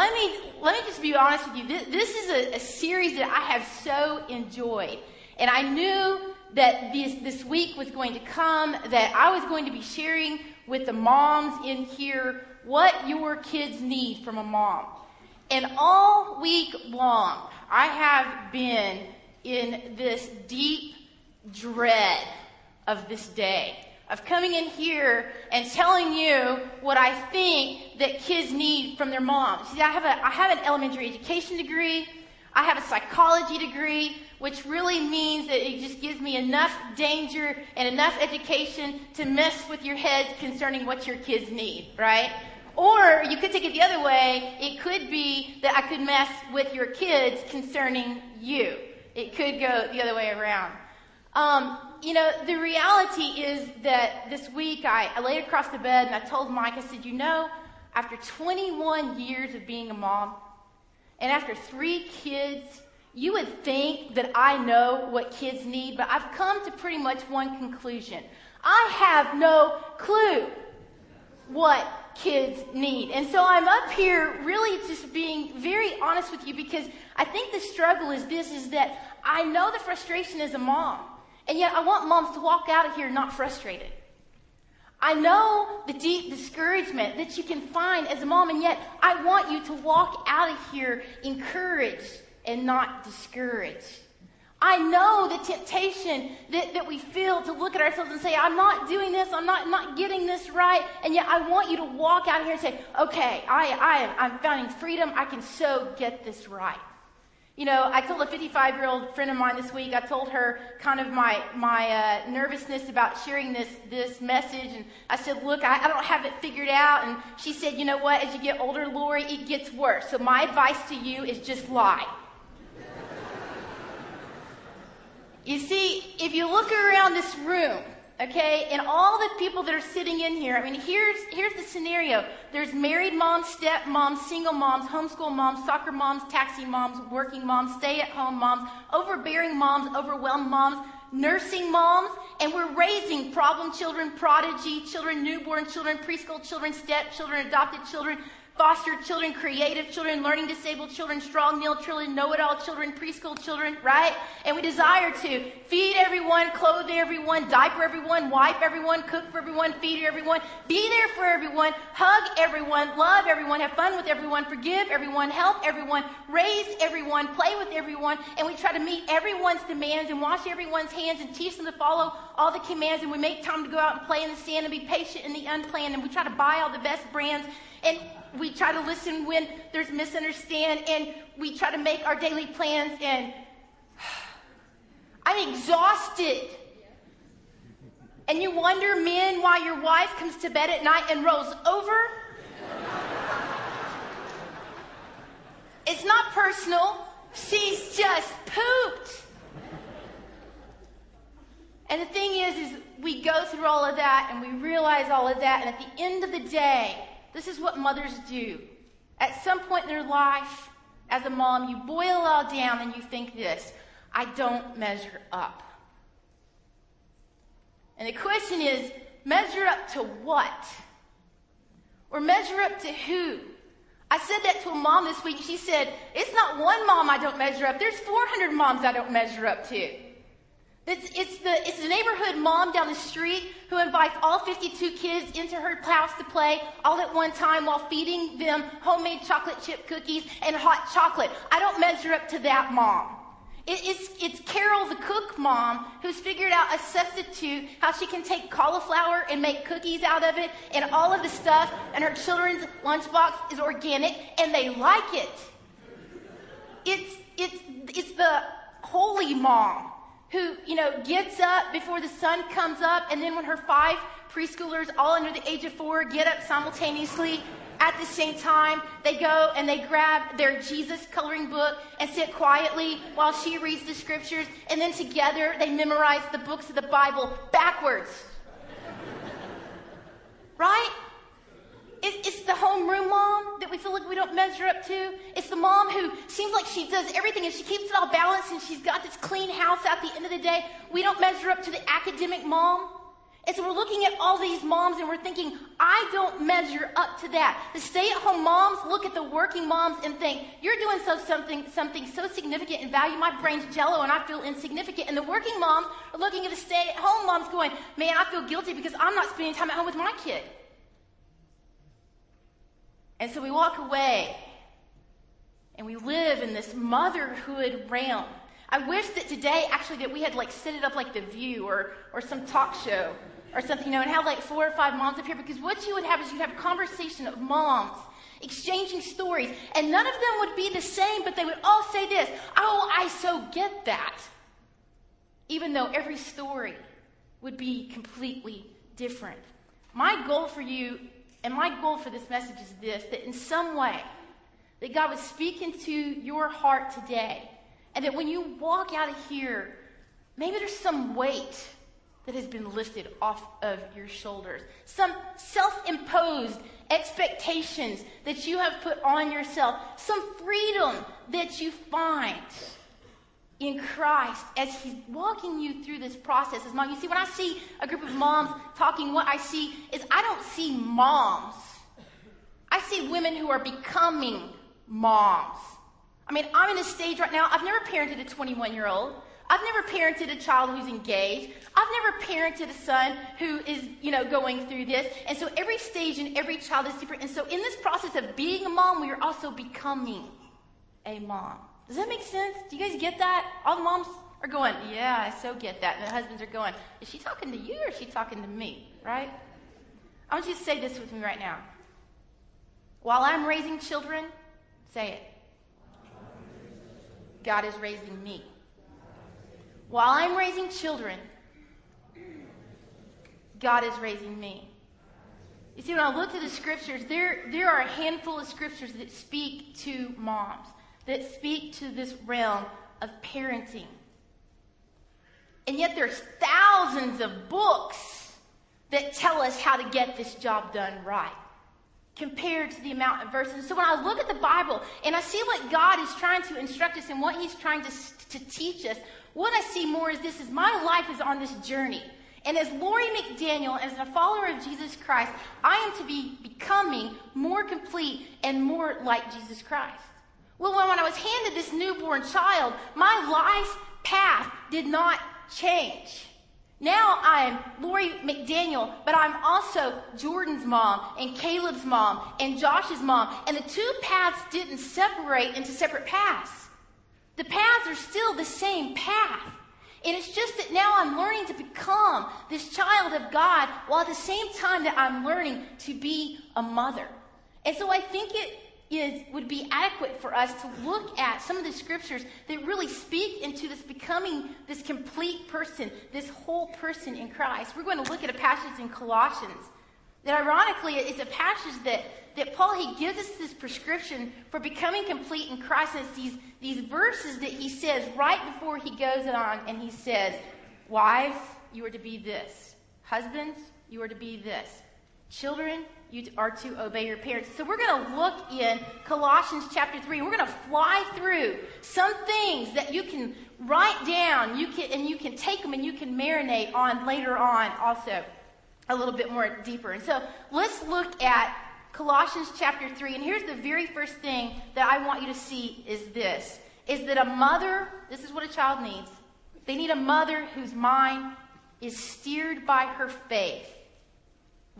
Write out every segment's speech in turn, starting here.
let me let me just be honest with you. This, this is a, a series that I have so enjoyed, and I knew that this this week was going to come. That I was going to be sharing with the moms in here what your kids need from a mom. And all week long, I have been in this deep dread of this day of coming in here and telling you what I think that kids need from their moms. See, I have, a, I have an elementary education degree. I have a psychology degree, which really means that it just gives me enough danger and enough education to mess with your heads concerning what your kids need, right? Or you could take it the other way. It could be that I could mess with your kids concerning you. It could go the other way around. Um, you know, the reality is that this week I, I laid across the bed and I told Mike, I said, you know, after 21 years of being a mom and after three kids, you would think that I know what kids need, but I've come to pretty much one conclusion. I have no clue what kids need. And so I'm up here really just being very honest with you because I think the struggle is this is that I know the frustration as a mom. And yet I want moms to walk out of here not frustrated. I know the deep discouragement that you can find as a mom, and yet I want you to walk out of here encouraged and not discouraged. I know the temptation that, that we feel to look at ourselves and say, I'm not doing this, I'm not, not getting this right, and yet I want you to walk out of here and say, okay, I, I am, I'm finding freedom, I can so get this right. You know, I told a 55 year old friend of mine this week, I told her kind of my, my uh, nervousness about sharing this, this message. And I said, look, I, I don't have it figured out. And she said, you know what? As you get older, Lori, it gets worse. So my advice to you is just lie. you see, if you look around this room, Okay, and all the people that are sitting in here, I mean, here's, here's the scenario. There's married moms, step moms, single moms, homeschool moms, soccer moms, taxi moms, working moms, stay at home moms, overbearing moms, overwhelmed moms, nursing moms, and we're raising problem children, prodigy children, newborn children, preschool children, step children, adopted children, foster children, creative children, learning disabled children, strong willed children, know it all children, preschool children, right? And we desire to feed everyone, clothe everyone, diaper everyone, wipe everyone, cook for everyone, feed everyone, be there for everyone, hug everyone, love everyone, have fun with everyone, forgive everyone, help everyone, raise everyone, play with everyone, and we try to meet everyone's demands and wash everyone's hands and teach them to follow all the commands. And we make time to go out and play in the sand and be patient in the unplanned. And we try to buy all the best brands. And we try to listen when there's misunderstand and we try to make our daily plans and I'm exhausted. And you wonder, men, why your wife comes to bed at night and rolls over? it's not personal. She's just pooped. And the thing is, is we go through all of that and we realize all of that, and at the end of the day, this is what mothers do. At some point in their life, as a mom, you boil it all down and you think this I don't measure up. And the question is measure up to what? Or measure up to who? I said that to a mom this week. She said, It's not one mom I don't measure up. There's 400 moms I don't measure up to. It's, it's, the, it's the neighborhood mom down the street who invites all 52 kids into her house to play all at one time while feeding them homemade chocolate chip cookies and hot chocolate. I don't measure up to that mom. It, it's, it's Carol, the cook mom, who's figured out a substitute, how she can take cauliflower and make cookies out of it and all of the stuff, and her children's lunchbox is organic and they like it. It's, it's, it's the holy mom who, you know, gets up before the sun comes up, and then when her five preschoolers, all under the age of four, get up simultaneously at the same time, they go and they grab their Jesus coloring book and sit quietly while she reads the scriptures, and then together they memorize the books of the Bible backwards. right? It's the homeroom mom that we feel like we don't measure up to. It's the mom who seems like she does everything and she keeps it all balanced and she's got this clean house at the end of the day. We don't measure up to the academic mom. And so we're looking at all these moms and we're thinking, I don't measure up to that. The stay-at-home moms look at the working moms and think, you're doing so something, something so significant and value. My brain's jello and I feel insignificant. And the working moms are looking at the stay-at-home moms going, man, I feel guilty because I'm not spending time at home with my kid. And so we walk away and we live in this motherhood realm. I wish that today actually that we had like set it up like The View or, or some talk show or something, you know, and have like four or five moms up here because what you would have is you'd have a conversation of moms exchanging stories and none of them would be the same, but they would all say this, oh, I so get that. Even though every story would be completely different. My goal for you and my goal for this message is this, that in some way, that God would speak into your heart today. And that when you walk out of here, maybe there's some weight that has been lifted off of your shoulders, some self imposed expectations that you have put on yourself, some freedom that you find in Christ as He's walking you through this process as mom. You see, when I see a group of moms talking, what I see is I don't see moms. I see women who are becoming moms. I mean, I'm in a stage right now, I've never parented a 21 year old. I've never parented a child who's engaged. I've never parented a son who is, you know, going through this. And so every stage and every child is different. And so in this process of being a mom, we are also becoming a mom. Does that make sense? Do you guys get that? All the moms are going, yeah, I so get that. And the husbands are going, is she talking to you or is she talking to me? Right? I want you to say this with me right now. While I'm raising children, say it. God is raising me. While I'm raising children, God is raising me. You see, when I look at the scriptures, there, there are a handful of scriptures that speak to moms, that speak to this realm of parenting. And yet there's thousands of books that tell us how to get this job done right compared to the amount of verses. So when I look at the Bible and I see what God is trying to instruct us and what He's trying to, to teach us, what I see more is this is my life is on this journey. And as Lori McDaniel, as a follower of Jesus Christ, I am to be becoming more complete and more like Jesus Christ. Well, when I was handed this newborn child, my life path did not change. Now I'm Lori McDaniel, but I'm also Jordan's mom and Caleb's mom and Josh's mom. And the two paths didn't separate into separate paths. The paths are still the same path. And it's just that now I'm learning to become this child of God while at the same time that I'm learning to be a mother. And so I think it is, would be adequate for us to look at some of the scriptures that really speak into this becoming this complete person, this whole person in Christ. We're going to look at a passage in Colossians that ironically it's a passage that, that Paul he gives us this prescription for becoming complete in Christ. And it's these, these verses that he says right before he goes on and he says, Wives, you are to be this. Husbands, you are to be this. Children, you are to obey your parents. So we're going to look in Colossians chapter 3. We're going to fly through some things that you can write down you can, and you can take them and you can marinate on later on also a little bit more deeper. And so let's look at Colossians chapter 3. And here's the very first thing that I want you to see is this, is that a mother, this is what a child needs. They need a mother whose mind is steered by her faith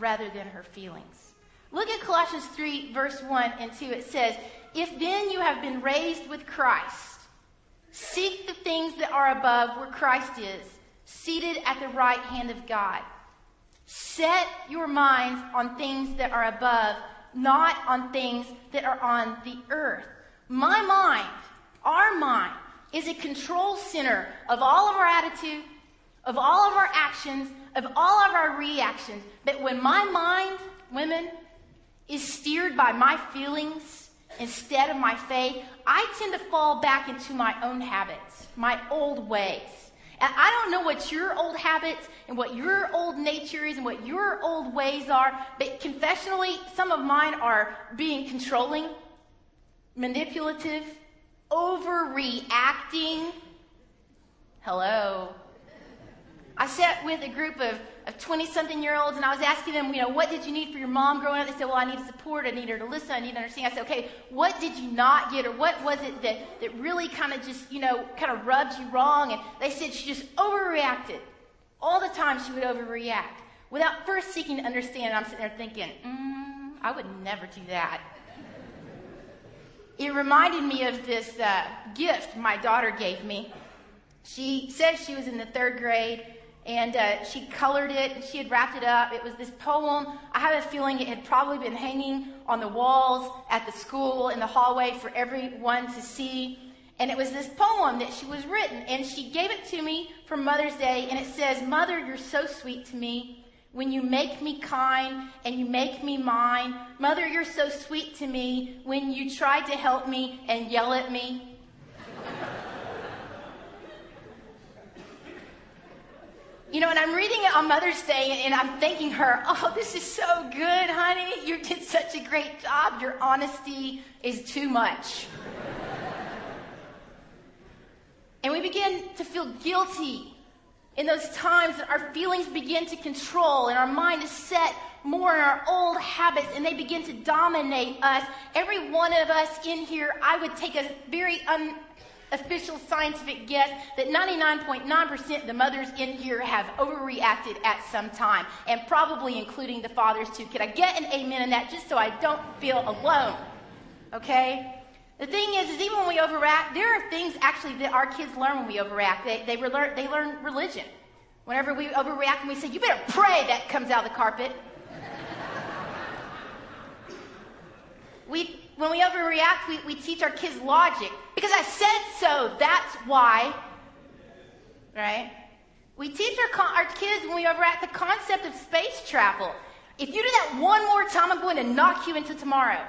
rather than her feelings. Look at Colossians 3, verse 1 and 2. It says, If then you have been raised with Christ, seek the things that are above where Christ is, seated at the right hand of God. Set your minds on things that are above, not on things that are on the earth. My mind, our mind, is a control center of all of our attitude, of all of our actions, of all of our reactions. But when my mind, women, is steered by my feelings instead of my faith, I tend to fall back into my own habits, my old ways. And I don't know what your old habits and what your old nature is and what your old ways are, but confessionally, some of mine are being controlling, manipulative, overreacting. Hello I sat with a group of, of 20 something year olds and I was asking them, you know, what did you need for your mom growing up? They said, well, I need support. I need her to listen. I need to understand. I said, okay, what did you not get or what was it that, that really kind of just, you know, kind of rubbed you wrong? And they said she just overreacted. All the time she would overreact without first seeking to understand. And I'm sitting there thinking, mm, I would never do that. It reminded me of this uh, gift my daughter gave me. She said she was in the third grade and uh, she colored it and she had wrapped it up. It was this poem. I have a feeling it had probably been hanging on the walls at the school in the hallway for everyone to see. And it was this poem that she was written, and she gave it to me for Mother's Day, and it says, Mother, you're so sweet to me. When you make me kind and you make me mine. Mother, you're so sweet to me. When you try to help me and yell at me. You know, and I'm reading it on Mother's Day and I'm thanking her, oh, this is so good, honey. You did such a great job. Your honesty is too much. and we begin to feel guilty in those times that our feelings begin to control and our mind is set more in our old habits and they begin to dominate us. Every one of us in here, I would take a very un- official scientific guess that 99.9% of the mothers in here have overreacted at some time, and probably including the fathers too. Could I get an amen in that just so I don't feel alone? Okay? The thing is, is even when we overreact, there are things actually that our kids learn when we overreact. They, they, relearn, they learn religion. Whenever we overreact and we say, you better pray, that comes out of the carpet. we when we overreact, we, we teach our kids logic. Because I said so, that's why. Right? We teach our, our kids when we overact the concept of space travel. If you do that one more time, I'm going to knock you into tomorrow.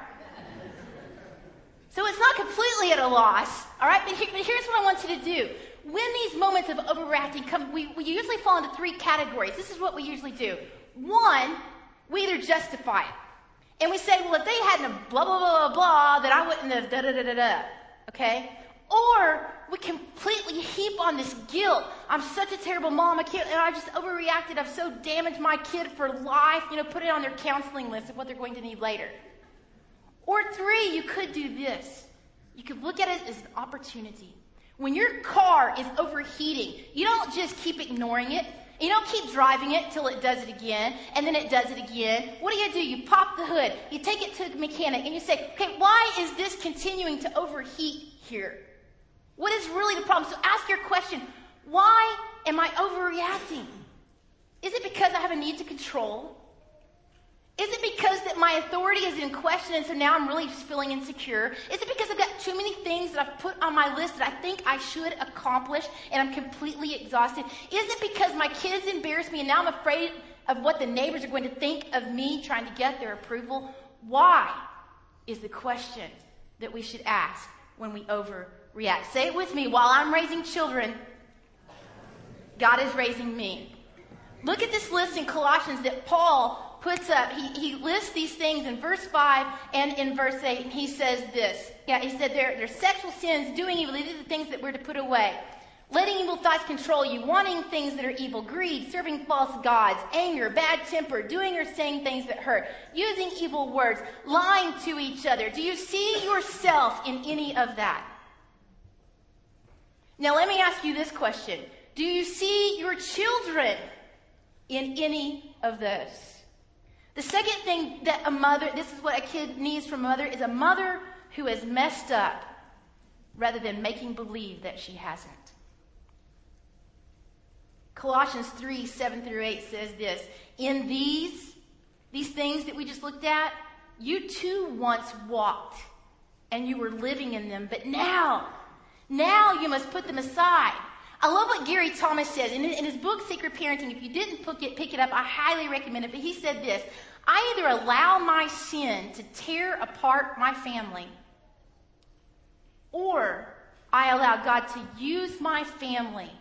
So it's not completely at a loss, all right? But, but here's what I want you to do. When these moments of overreacting come, we, we usually fall into three categories. This is what we usually do. One, we either justify it. And we say, well, if they hadn't blah, blah, blah, blah, blah, then I wouldn't have da, da, da, da, da. Okay? Or we completely heap on this guilt. I'm such a terrible mom. I can't, and I just overreacted. I've so damaged my kid for life. You know, put it on their counseling list of what they're going to need later. Or three, you could do this. You could look at it as an opportunity. When your car is overheating, you don't just keep ignoring it. You don't keep driving it till it does it again, and then it does it again. What do you do? You pop the hood, you take it to a mechanic, and you say, okay, why is this continuing to overheat here? What is really the problem? So ask your question, why am I overreacting? Is it because I have a need to control? Is it because that my authority is in question and so now I'm really just feeling insecure? Is it because I've got too many things that I've put on my list that I think I should accomplish and I'm completely exhausted? Is it because my kids embarrass me and now I'm afraid of what the neighbors are going to think of me trying to get their approval? Why is the question that we should ask when we overreact. Say it with me. While I'm raising children, God is raising me. Look at this list in Colossians that Paul puts up, he, he lists these things in verse 5 and in verse 8, and he says this. Yeah, he said there, there's sexual sins, doing evil. These are the things that we're to put away. Letting evil thoughts control you, wanting things that are evil, greed, serving false gods, anger, bad temper, doing or saying things that hurt, using evil words, lying to each other. Do you see yourself in any of that? Now let me ask you this question. Do you see your children in any of those? The second thing that a mother, this is what a kid needs from a mother, is a mother who has messed up rather than making believe that she hasn't. Colossians 3, 7 through 8 says this. In these, these things that we just looked at, you too once walked and you were living in them, but now, now you must put them aside. I love what Gary Thomas says in, in his book, Sacred Parenting. If you didn't it, pick it up, I highly recommend it. But he said this I either allow my sin to tear apart my family, or I allow God to use my family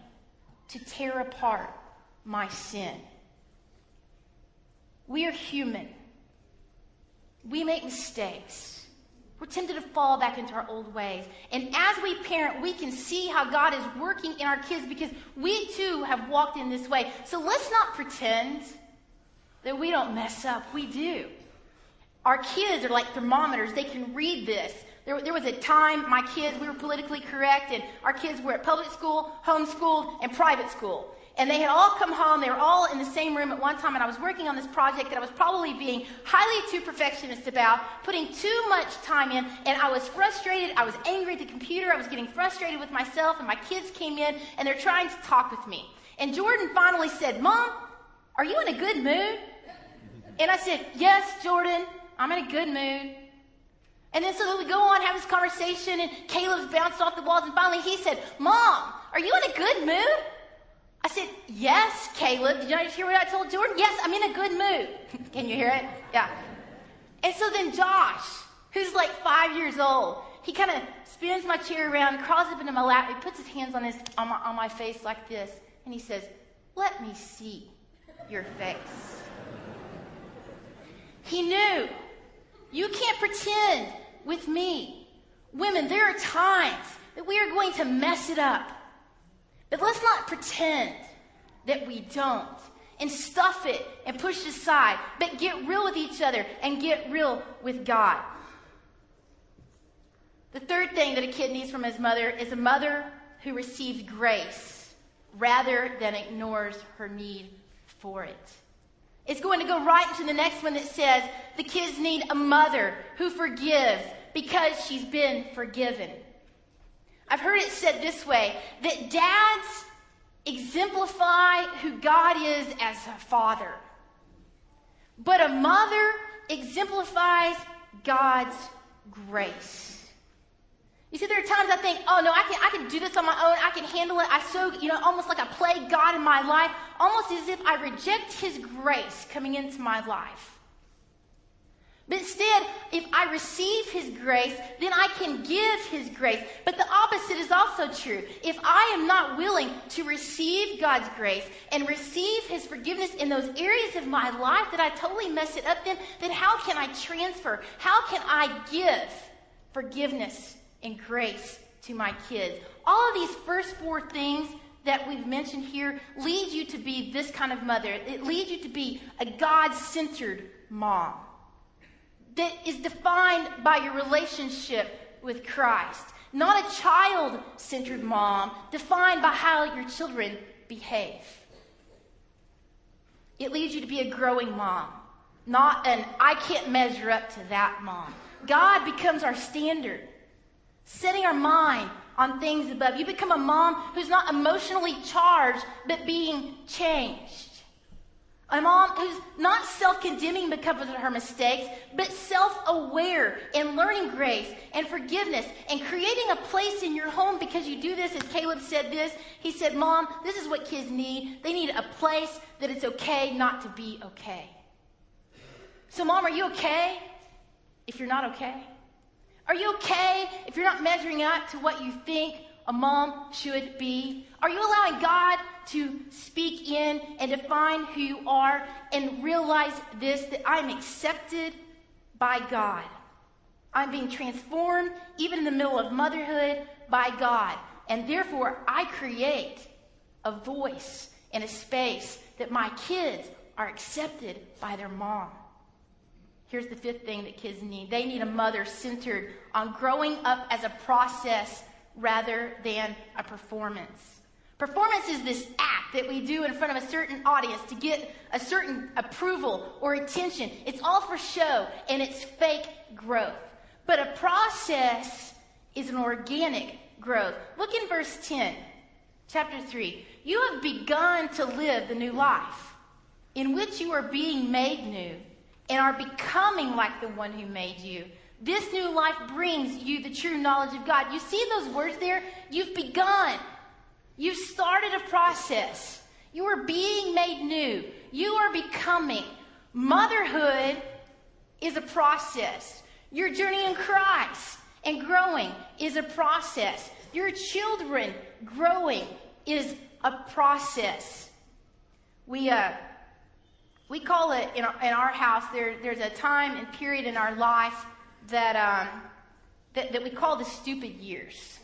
to tear apart my sin. We are human. We make mistakes. We're tempted to fall back into our old ways. And as we parent, we can see how God is working in our kids because we too have walked in this way. So let's not pretend that we don't mess up. We do. Our kids are like thermometers. They can read this. There, there was a time my kids, we were politically correct, and our kids were at public school, homeschooled, and private school. And they had all come home. They were all in the same room at one time. And I was working on this project that I was probably being highly too perfectionist about, putting too much time in. And I was frustrated. I was angry at the computer. I was getting frustrated with myself. And my kids came in and they're trying to talk with me. And Jordan finally said, Mom, are you in a good mood? And I said, Yes, Jordan, I'm in a good mood. And then so we go on, have this conversation, and Caleb's bounced off the walls, and finally he said, Mom, are you in a good mood? I said, Yes, Caleb. Did you hear what I told Jordan? Yes, I'm in a good mood. Can you hear it? Yeah. And so then Josh, who's like five years old, he kind of spins my chair around, crawls up into my lap, he puts his hands on, his, on, my, on my face like this, and he says, Let me see your face. He knew. You can't pretend with me. Women, there are times that we are going to mess it up. But let's not pretend that we don't and stuff it and push it aside, but get real with each other and get real with God. The third thing that a kid needs from his mother is a mother who receives grace rather than ignores her need for it. It's going to go right into the next one that says the kids need a mother who forgives because she's been forgiven. I've heard it said this way that dads exemplify who God is as a father, but a mother exemplifies God's grace. You see, there are times I think, oh no, I can, I can do this on my own. I can handle it. I so, you know, almost like I play God in my life, almost as if I reject His grace coming into my life. But instead, if I receive His grace, then I can give His grace. But the opposite is also true. If I am not willing to receive God's grace and receive His forgiveness in those areas of my life that I totally mess it up, then, then how can I transfer? How can I give forgiveness and grace to my kids. All of these first four things that we've mentioned here lead you to be this kind of mother. It leads you to be a God centered mom that is defined by your relationship with Christ, not a child centered mom defined by how your children behave. It leads you to be a growing mom, not an I can't measure up to that mom. God becomes our standard setting our mind on things above. You become a mom who's not emotionally charged, but being changed. A mom who's not self condemning because of her mistakes, but self aware and learning grace and forgiveness and creating a place in your home because you do this. As Caleb said this, he said, Mom, this is what kids need. They need a place that it's okay not to be okay. So, Mom, are you okay if you're not okay? Are you okay if you're not measuring up to what you think a mom should be? Are you allowing God to speak in and define who you are and realize this that I'm accepted by God? I'm being transformed, even in the middle of motherhood, by God. And therefore, I create a voice and a space that my kids are accepted by their mom. Here's the fifth thing that kids need they need a mother centered on growing up as a process rather than a performance. Performance is this act that we do in front of a certain audience to get a certain approval or attention. It's all for show and it's fake growth. But a process is an organic growth. Look in verse 10, chapter 3. You have begun to live the new life in which you are being made new and are becoming like the one who made you. This new life brings you the true knowledge of God. You see those words there? You've begun. You've started a process. You are being made new. You are becoming. Motherhood is a process. Your journey in Christ and growing is a process. Your children growing is a process. We, uh, we call it in our, in our house, there, there's a time and period in our life that um, that, that we call the stupid years.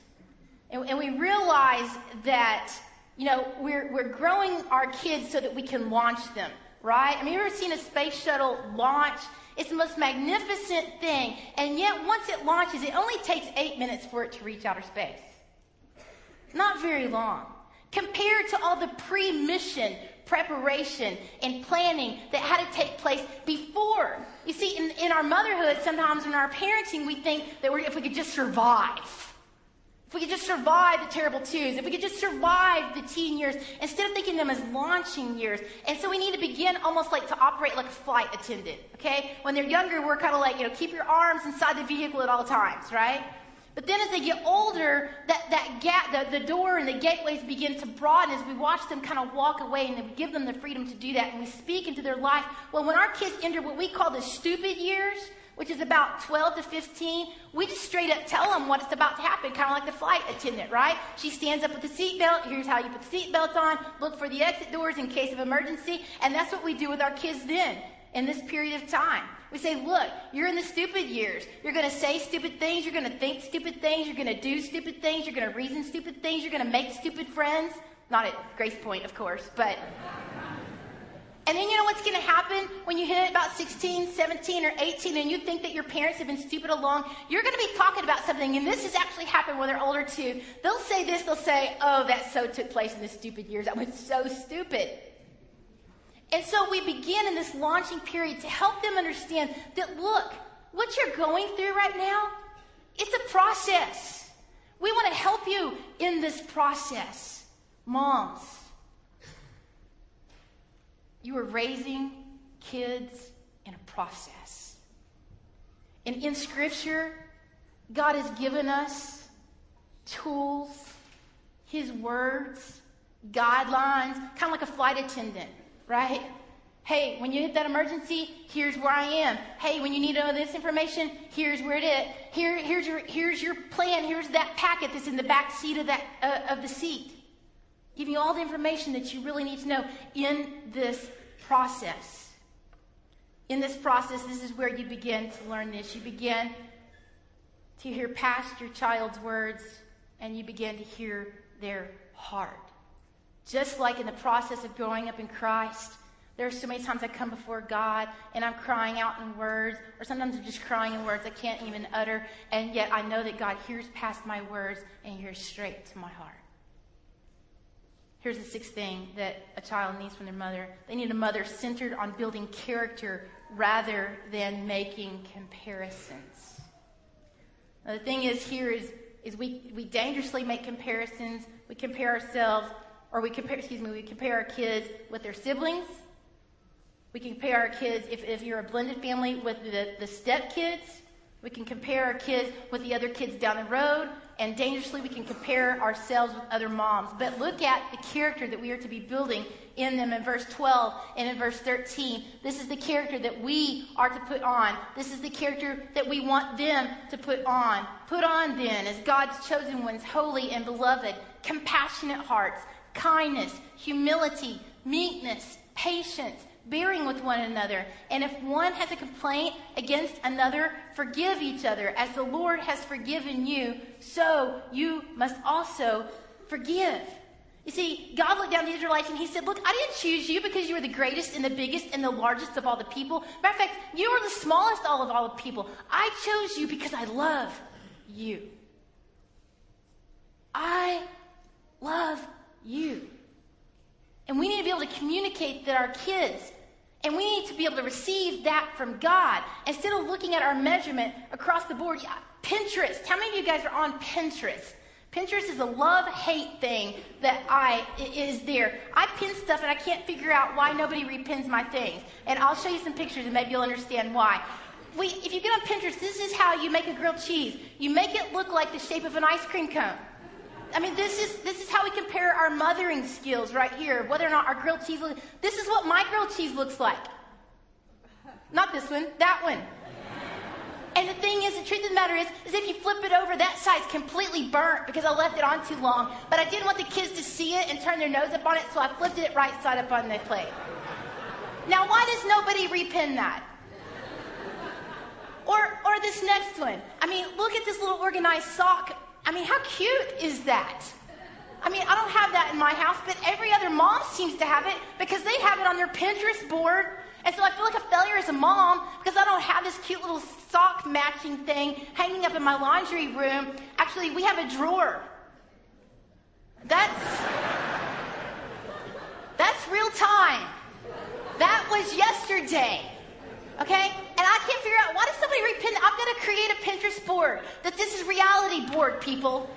And, and we realize that, you know, we're, we're growing our kids so that we can launch them, right? I mean, you ever seen a space shuttle launch? It's the most magnificent thing. And yet, once it launches, it only takes eight minutes for it to reach outer space. Not very long. Compared to all the pre mission preparation and planning that had to take place before. You see, in, in our motherhood, sometimes in our parenting, we think that if we could just survive, we could just survive the terrible twos, if we could just survive the teen years, instead of thinking them as launching years. And so we need to begin almost like to operate like a flight attendant, okay? When they're younger, we're kind of like, you know, keep your arms inside the vehicle at all times, right? But then as they get older, that, that gap, the, the door and the gateways begin to broaden as we watch them kind of walk away and we give them the freedom to do that and we speak into their life. Well, when our kids enter what we call the stupid years, which is about 12 to 15, we just straight up tell them what's about to happen, kind of like the flight attendant, right? She stands up with the seatbelt. Here's how you put the seatbelt on. Look for the exit doors in case of emergency. And that's what we do with our kids then in this period of time. We say, look, you're in the stupid years. You're going to say stupid things. You're going to think stupid things. You're going to do stupid things. You're going to reason stupid things. You're going to make stupid friends. Not at Grace Point, of course, but. And then you know what's going to happen when you hit about 16, 17, or 18 and you think that your parents have been stupid along? You're going to be talking about something, and this has actually happened when they're older too. They'll say this, they'll say, oh, that so took place in the stupid years. That was so stupid. And so we begin in this launching period to help them understand that, look, what you're going through right now, it's a process. We want to help you in this process. Moms, you are raising kids in a process. And in Scripture, God has given us tools, His words, guidelines, kind of like a flight attendant right? Hey, when you hit that emergency, here's where I am. Hey, when you need to know this information, here's where it is. Here, here's your, here's your plan. Here's that packet that's in the back seat of that uh, of the seat. Give you all the information that you really need to know in this process. In this process, this is where you begin to learn this. You begin to hear past your child's words, and you begin to hear their heart. Just like in the process of growing up in Christ, there are so many times I come before God and I'm crying out in words, or sometimes I'm just crying in words I can't even utter, and yet I know that God hears past my words and hears straight to my heart. Here's the sixth thing that a child needs from their mother they need a mother centered on building character rather than making comparisons. Now, the thing is, here is, is we, we dangerously make comparisons, we compare ourselves or we compare, excuse me, we compare our kids with their siblings. We can compare our kids, if, if you're a blended family, with the, the step kids. We can compare our kids with the other kids down the road. And dangerously, we can compare ourselves with other moms. But look at the character that we are to be building in them in verse 12 and in verse 13. This is the character that we are to put on. This is the character that we want them to put on. Put on then, as God's chosen ones, holy and beloved, compassionate hearts kindness, humility, meekness, patience, bearing with one another. And if one has a complaint against another, forgive each other. As the Lord has forgiven you, so you must also forgive. You see, God looked down the Israelites and he said, Look, I didn't choose you because you were the greatest and the biggest and the largest of all the people. Matter of fact, you are the smallest all of all the people. I chose you because I love you. I love you. And we need to be able to communicate that our kids, and we need to be able to receive that from God instead of looking at our measurement across the board. Yeah, Pinterest. How many of you guys are on Pinterest? Pinterest is a love-hate thing that I is there. I pin stuff and I can't figure out why nobody repins my things. And I'll show you some pictures and maybe you'll understand why. We, if you get on Pinterest, this is how you make a grilled cheese. You make it look like the shape of an ice cream cone. I mean, this is, this is how we compare our mothering skills right here, whether or not our grilled cheese looks. This is what my grilled cheese looks like. Not this one, that one. And the thing is, the truth of the matter is, is if you flip it over, that side's completely burnt because I left it on too long. But I didn't want the kids to see it and turn their nose up on it, so I flipped it right side up on the plate. Now, why does nobody repin that? Or, or this next one. I mean, look at this little organized sock. I mean, how cute is that? I mean, I don't have that in my house, but every other mom seems to have it because they have it on their Pinterest board. And so I feel like a failure as a mom because I don't have this cute little sock matching thing hanging up in my laundry room. Actually, we have a drawer. That's that's real time. That was yesterday. Okay? And I can't figure out why does somebody repent? Got to create a Pinterest board that this is reality board, people.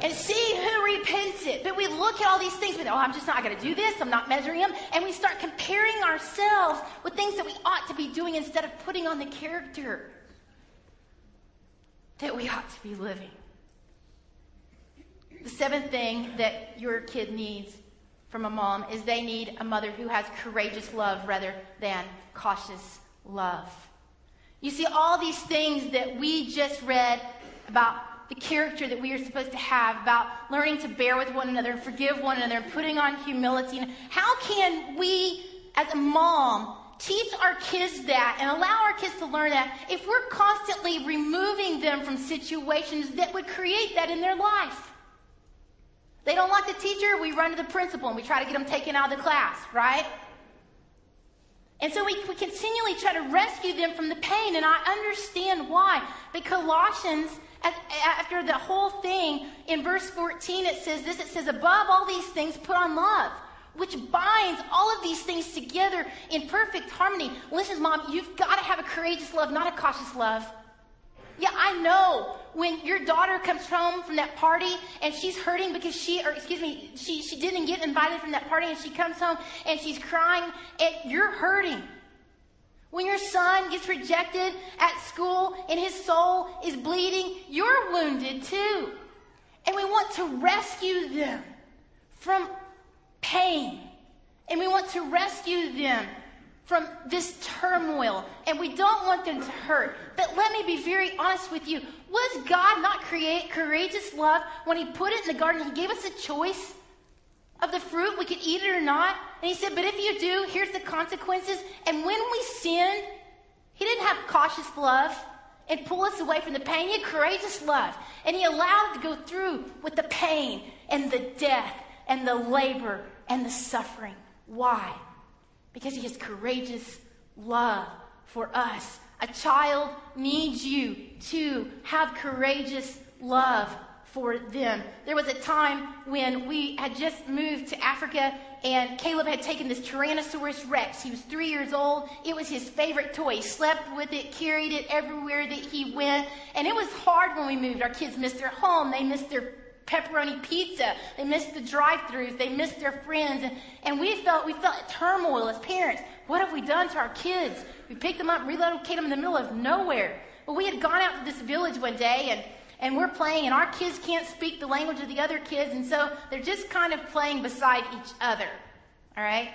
And see who repins it. But we look at all these things, but oh, I'm just not going to do this. I'm not measuring them. And we start comparing ourselves with things that we ought to be doing instead of putting on the character that we ought to be living. The seventh thing that your kid needs from a mom is they need a mother who has courageous love rather than cautious love. You see, all these things that we just read about the character that we are supposed to have, about learning to bear with one another, forgive one another, putting on humility. How can we, as a mom, teach our kids that and allow our kids to learn that if we're constantly removing them from situations that would create that in their life? They don't like the teacher, we run to the principal and we try to get them taken out of the class, right? And so we, we continually try to rescue them from the pain, and I understand why. But Colossians, after the whole thing, in verse 14, it says this it says, Above all these things, put on love, which binds all of these things together in perfect harmony. Listen, Mom, you've got to have a courageous love, not a cautious love. Yeah, I know when your daughter comes home from that party and she's hurting because she, or excuse me, she, she didn't get invited from that party and she comes home and she's crying and you're hurting. When your son gets rejected at school and his soul is bleeding, you're wounded too. And we want to rescue them from pain. And we want to rescue them from this turmoil and we don't want them to hurt. But let me be very honest with you. Was God not create courageous love when he put it in the garden? He gave us a choice of the fruit. We could eat it or not. And he said, but if you do, here's the consequences. And when we sinned, he didn't have cautious love and pull us away from the pain. He had courageous love. And he allowed to go through with the pain and the death and the labor and the suffering. Why? Because he has courageous love for us. A child needs you to have courageous love for them. There was a time when we had just moved to Africa and Caleb had taken this Tyrannosaurus Rex. He was three years old. It was his favorite toy. He slept with it, carried it everywhere that he went. And it was hard when we moved. Our kids missed their home. They missed their pepperoni pizza. They missed the drive-throughs. They missed their friends. And, and we felt, we felt turmoil as parents. What have we done to our kids? We picked them up, relocated them in the middle of nowhere. Well, we had gone out to this village one day and, and we're playing and our kids can't speak the language of the other kids. And so they're just kind of playing beside each other. All right.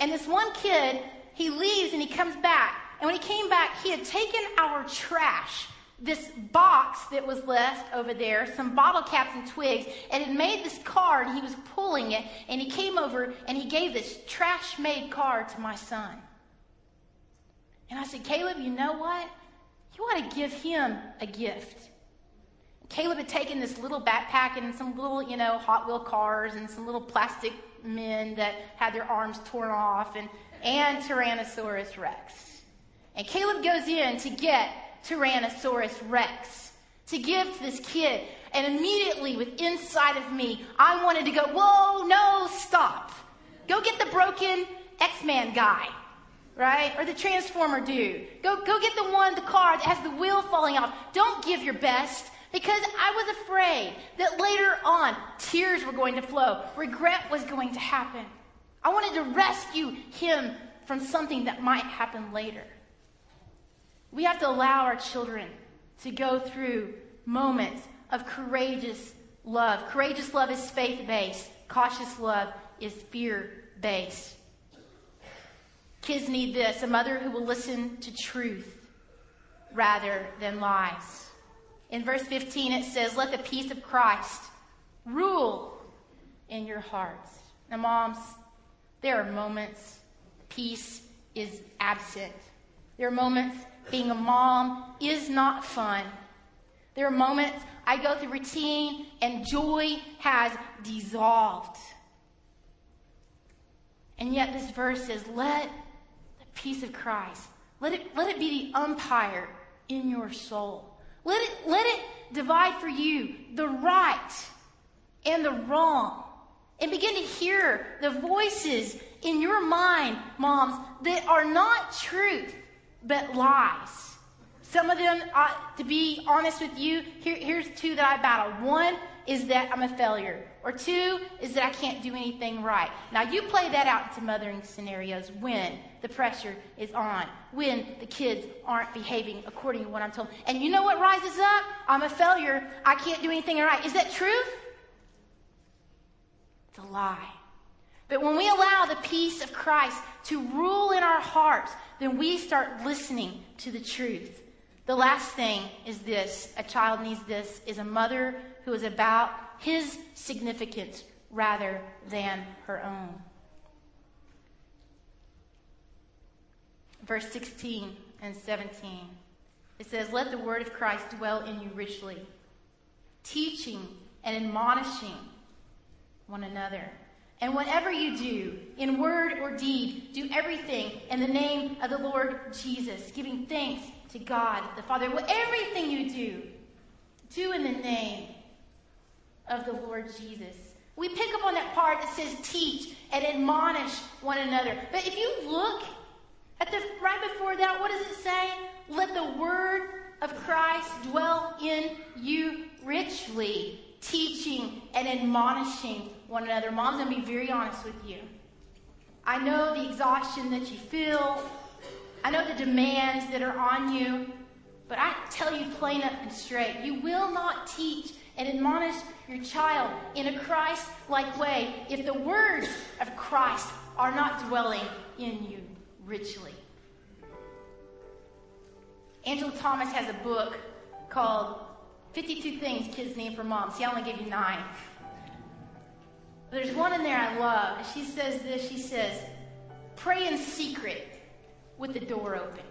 And this one kid, he leaves and he comes back. And when he came back, he had taken our trash this box that was left over there, some bottle caps and twigs, and it made this card. He was pulling it, and he came over and he gave this trash made card to my son. And I said, Caleb, you know what? You ought to give him a gift. Caleb had taken this little backpack and some little, you know, Hot Wheel cars and some little plastic men that had their arms torn off and, and Tyrannosaurus Rex. And Caleb goes in to get Tyrannosaurus Rex to give to this kid. And immediately, with inside of me, I wanted to go, whoa, no, stop. Go get the broken X-Man guy, right? Or the Transformer dude. Go, go get the one, the car that has the wheel falling off. Don't give your best because I was afraid that later on tears were going to flow. Regret was going to happen. I wanted to rescue him from something that might happen later. We have to allow our children to go through moments of courageous love. Courageous love is faith based, cautious love is fear based. Kids need this a mother who will listen to truth rather than lies. In verse 15, it says, Let the peace of Christ rule in your hearts. Now, moms, there are moments peace is absent. There are moments being a mom is not fun. There are moments I go through routine and joy has dissolved. And yet this verse says, let the peace of Christ, let it, let it be the umpire in your soul. Let it, let it divide for you the right and the wrong. And begin to hear the voices in your mind, moms, that are not truth, but lies. Some of them, uh, to be honest with you, here, here's two that I battle. One is that I'm a failure. Or two is that I can't do anything right. Now you play that out into mothering scenarios when the pressure is on, when the kids aren't behaving according to what I'm told. And you know what rises up? I'm a failure. I can't do anything right. Is that truth? It's a lie. But when we allow the peace of Christ to rule in our hearts, then we start listening to the truth. The last thing is this a child needs this is a mother who is about his significance rather than her own. Verse 16 and 17. It says, Let the word of Christ dwell in you richly, teaching and admonishing one another. And whatever you do, in word or deed, do everything in the name of the Lord Jesus, giving thanks to God the Father. Well, everything you do, do in the name of the Lord Jesus. We pick up on that part that says teach and admonish one another. But if you look at the right before that, what does it say? Let the word of Christ dwell in you richly, teaching and admonishing one another. Moms, I'm going to be very honest with you. I know the exhaustion that you feel. I know the demands that are on you. But I tell you plain up and straight, you will not teach and admonish your child in a Christ like way if the words of Christ are not dwelling in you richly. Angela Thomas has a book called 52 Things Kids Need from Mom. See, I only gave you nine. There's one in there I love. She says this She says, Pray in secret with the door open.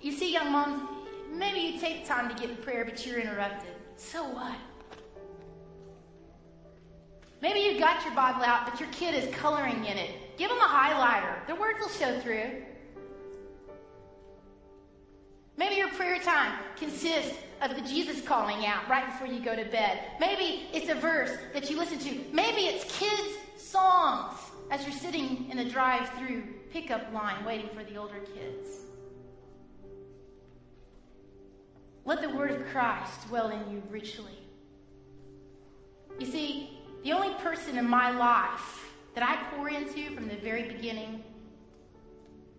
You see, young moms, maybe you take time to get in prayer, but you're interrupted. So what? Maybe you've got your Bible out, but your kid is coloring in it. Give them a highlighter. The words will show through. Maybe your prayer time consists of the Jesus calling out right before you go to bed. Maybe it's a verse that you listen to. Maybe it's kids' songs as you're sitting in the drive through pickup line waiting for the older kids. Let the word of Christ dwell in you richly. You see, the only person in my life that I pour into from the very beginning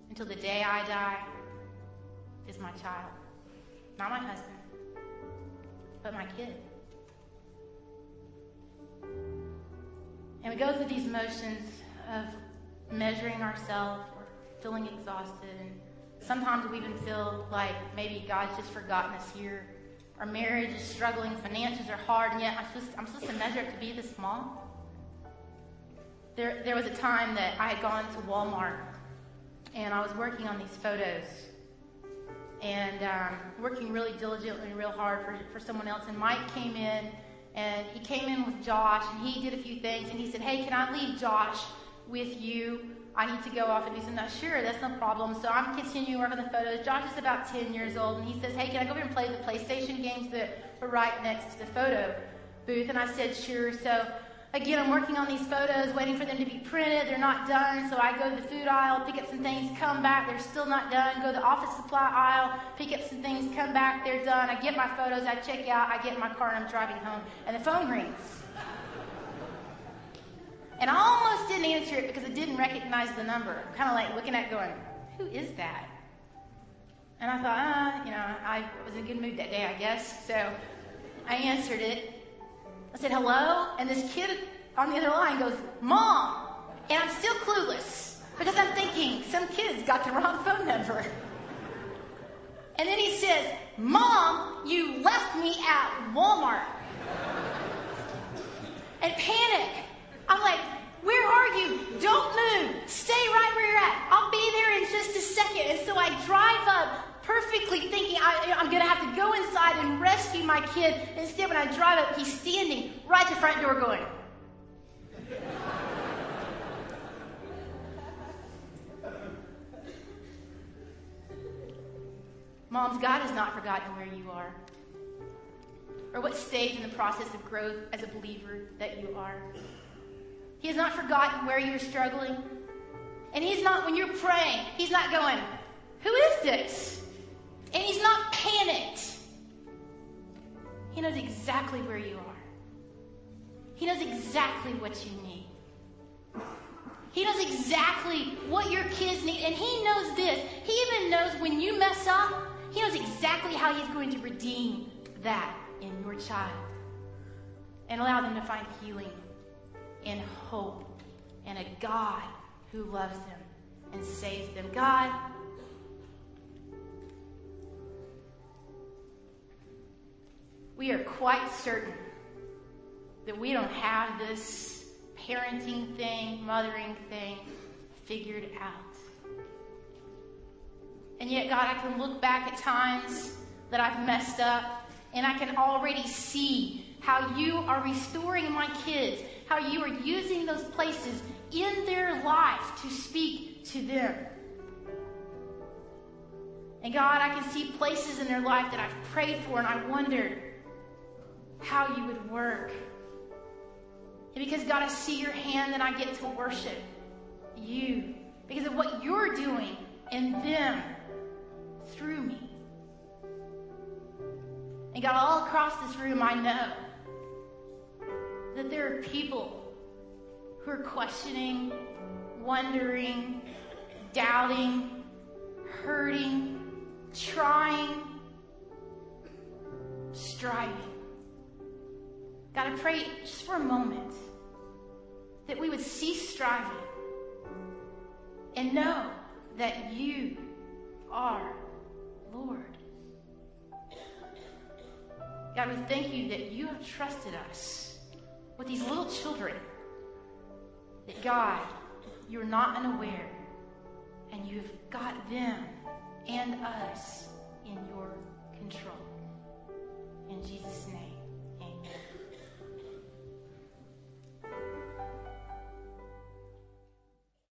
until the day I die is my child. Not my husband, but my kid. And we go through these motions of measuring ourselves or feeling exhausted and Sometimes we even feel like maybe God's just forgotten us here. Our marriage is struggling, finances are hard, and yet I'm supposed, I'm supposed to measure up to be this small. There, there was a time that I had gone to Walmart and I was working on these photos and um, working really diligently and real hard for, for someone else. And Mike came in and he came in with Josh and he did a few things and he said, Hey, can I leave Josh with you I need to go off and do something. Sure, that's no problem. So I'm continuing working on the photos. Josh is about 10 years old, and he says, Hey, can I go over and play the PlayStation games that were right next to the photo booth? And I said, Sure. So again, I'm working on these photos, waiting for them to be printed. They're not done. So I go to the food aisle, pick up some things, come back. They're still not done. Go to the office supply aisle, pick up some things, come back. They're done. I get my photos, I check out, I get in my car, and I'm driving home, and the phone rings. And I almost didn't answer it because I didn't recognize the number. I'm kind of like looking at it going, who is that? And I thought, ah, you know, I was in a good mood that day, I guess. So I answered it. I said, hello? And this kid on the other line goes, Mom! And I'm still clueless because I'm thinking some kids got the wrong phone number. And then he says, Mom, you left me at Walmart. and panic. I'm like, Where are you? Don't move. Stay right where you're at. I'll be there in just a second. And so I drive up perfectly thinking I, am going to have to go inside and rescue my kid. Instead, when I drive up, he's standing right at the front door going, Moms, God has not forgotten where you are or what stage in the process of growth as a believer that you are. He has not forgotten where you're struggling. And He's not, when you're praying, He's not going, Who is this? And He's not panicked. He knows exactly where you are, He knows exactly what you need. He knows exactly what your kids need. And He knows this. He even knows when you mess up, he knows exactly how He's going to redeem that in your child and allow them to find healing and hope and a God who loves them and saves them. God, we are quite certain that we don't have this parenting thing, mothering thing figured out. And yet, God, I can look back at times that I've messed up and I can already see how you are restoring my kids, how you are using those places in their life to speak to them. And God, I can see places in their life that I've prayed for and I wondered how you would work. And because, God, I see your hand and I get to worship you because of what you're doing in them through me. And God, all across this room, I know that there are people who are questioning, wondering, doubting, hurting, trying, striving. God, I pray just for a moment that we would cease striving and know that you are Lord. God, we thank you that you have trusted us with these little children. That God, you're not unaware, and you've got them and us in your control. In Jesus' name.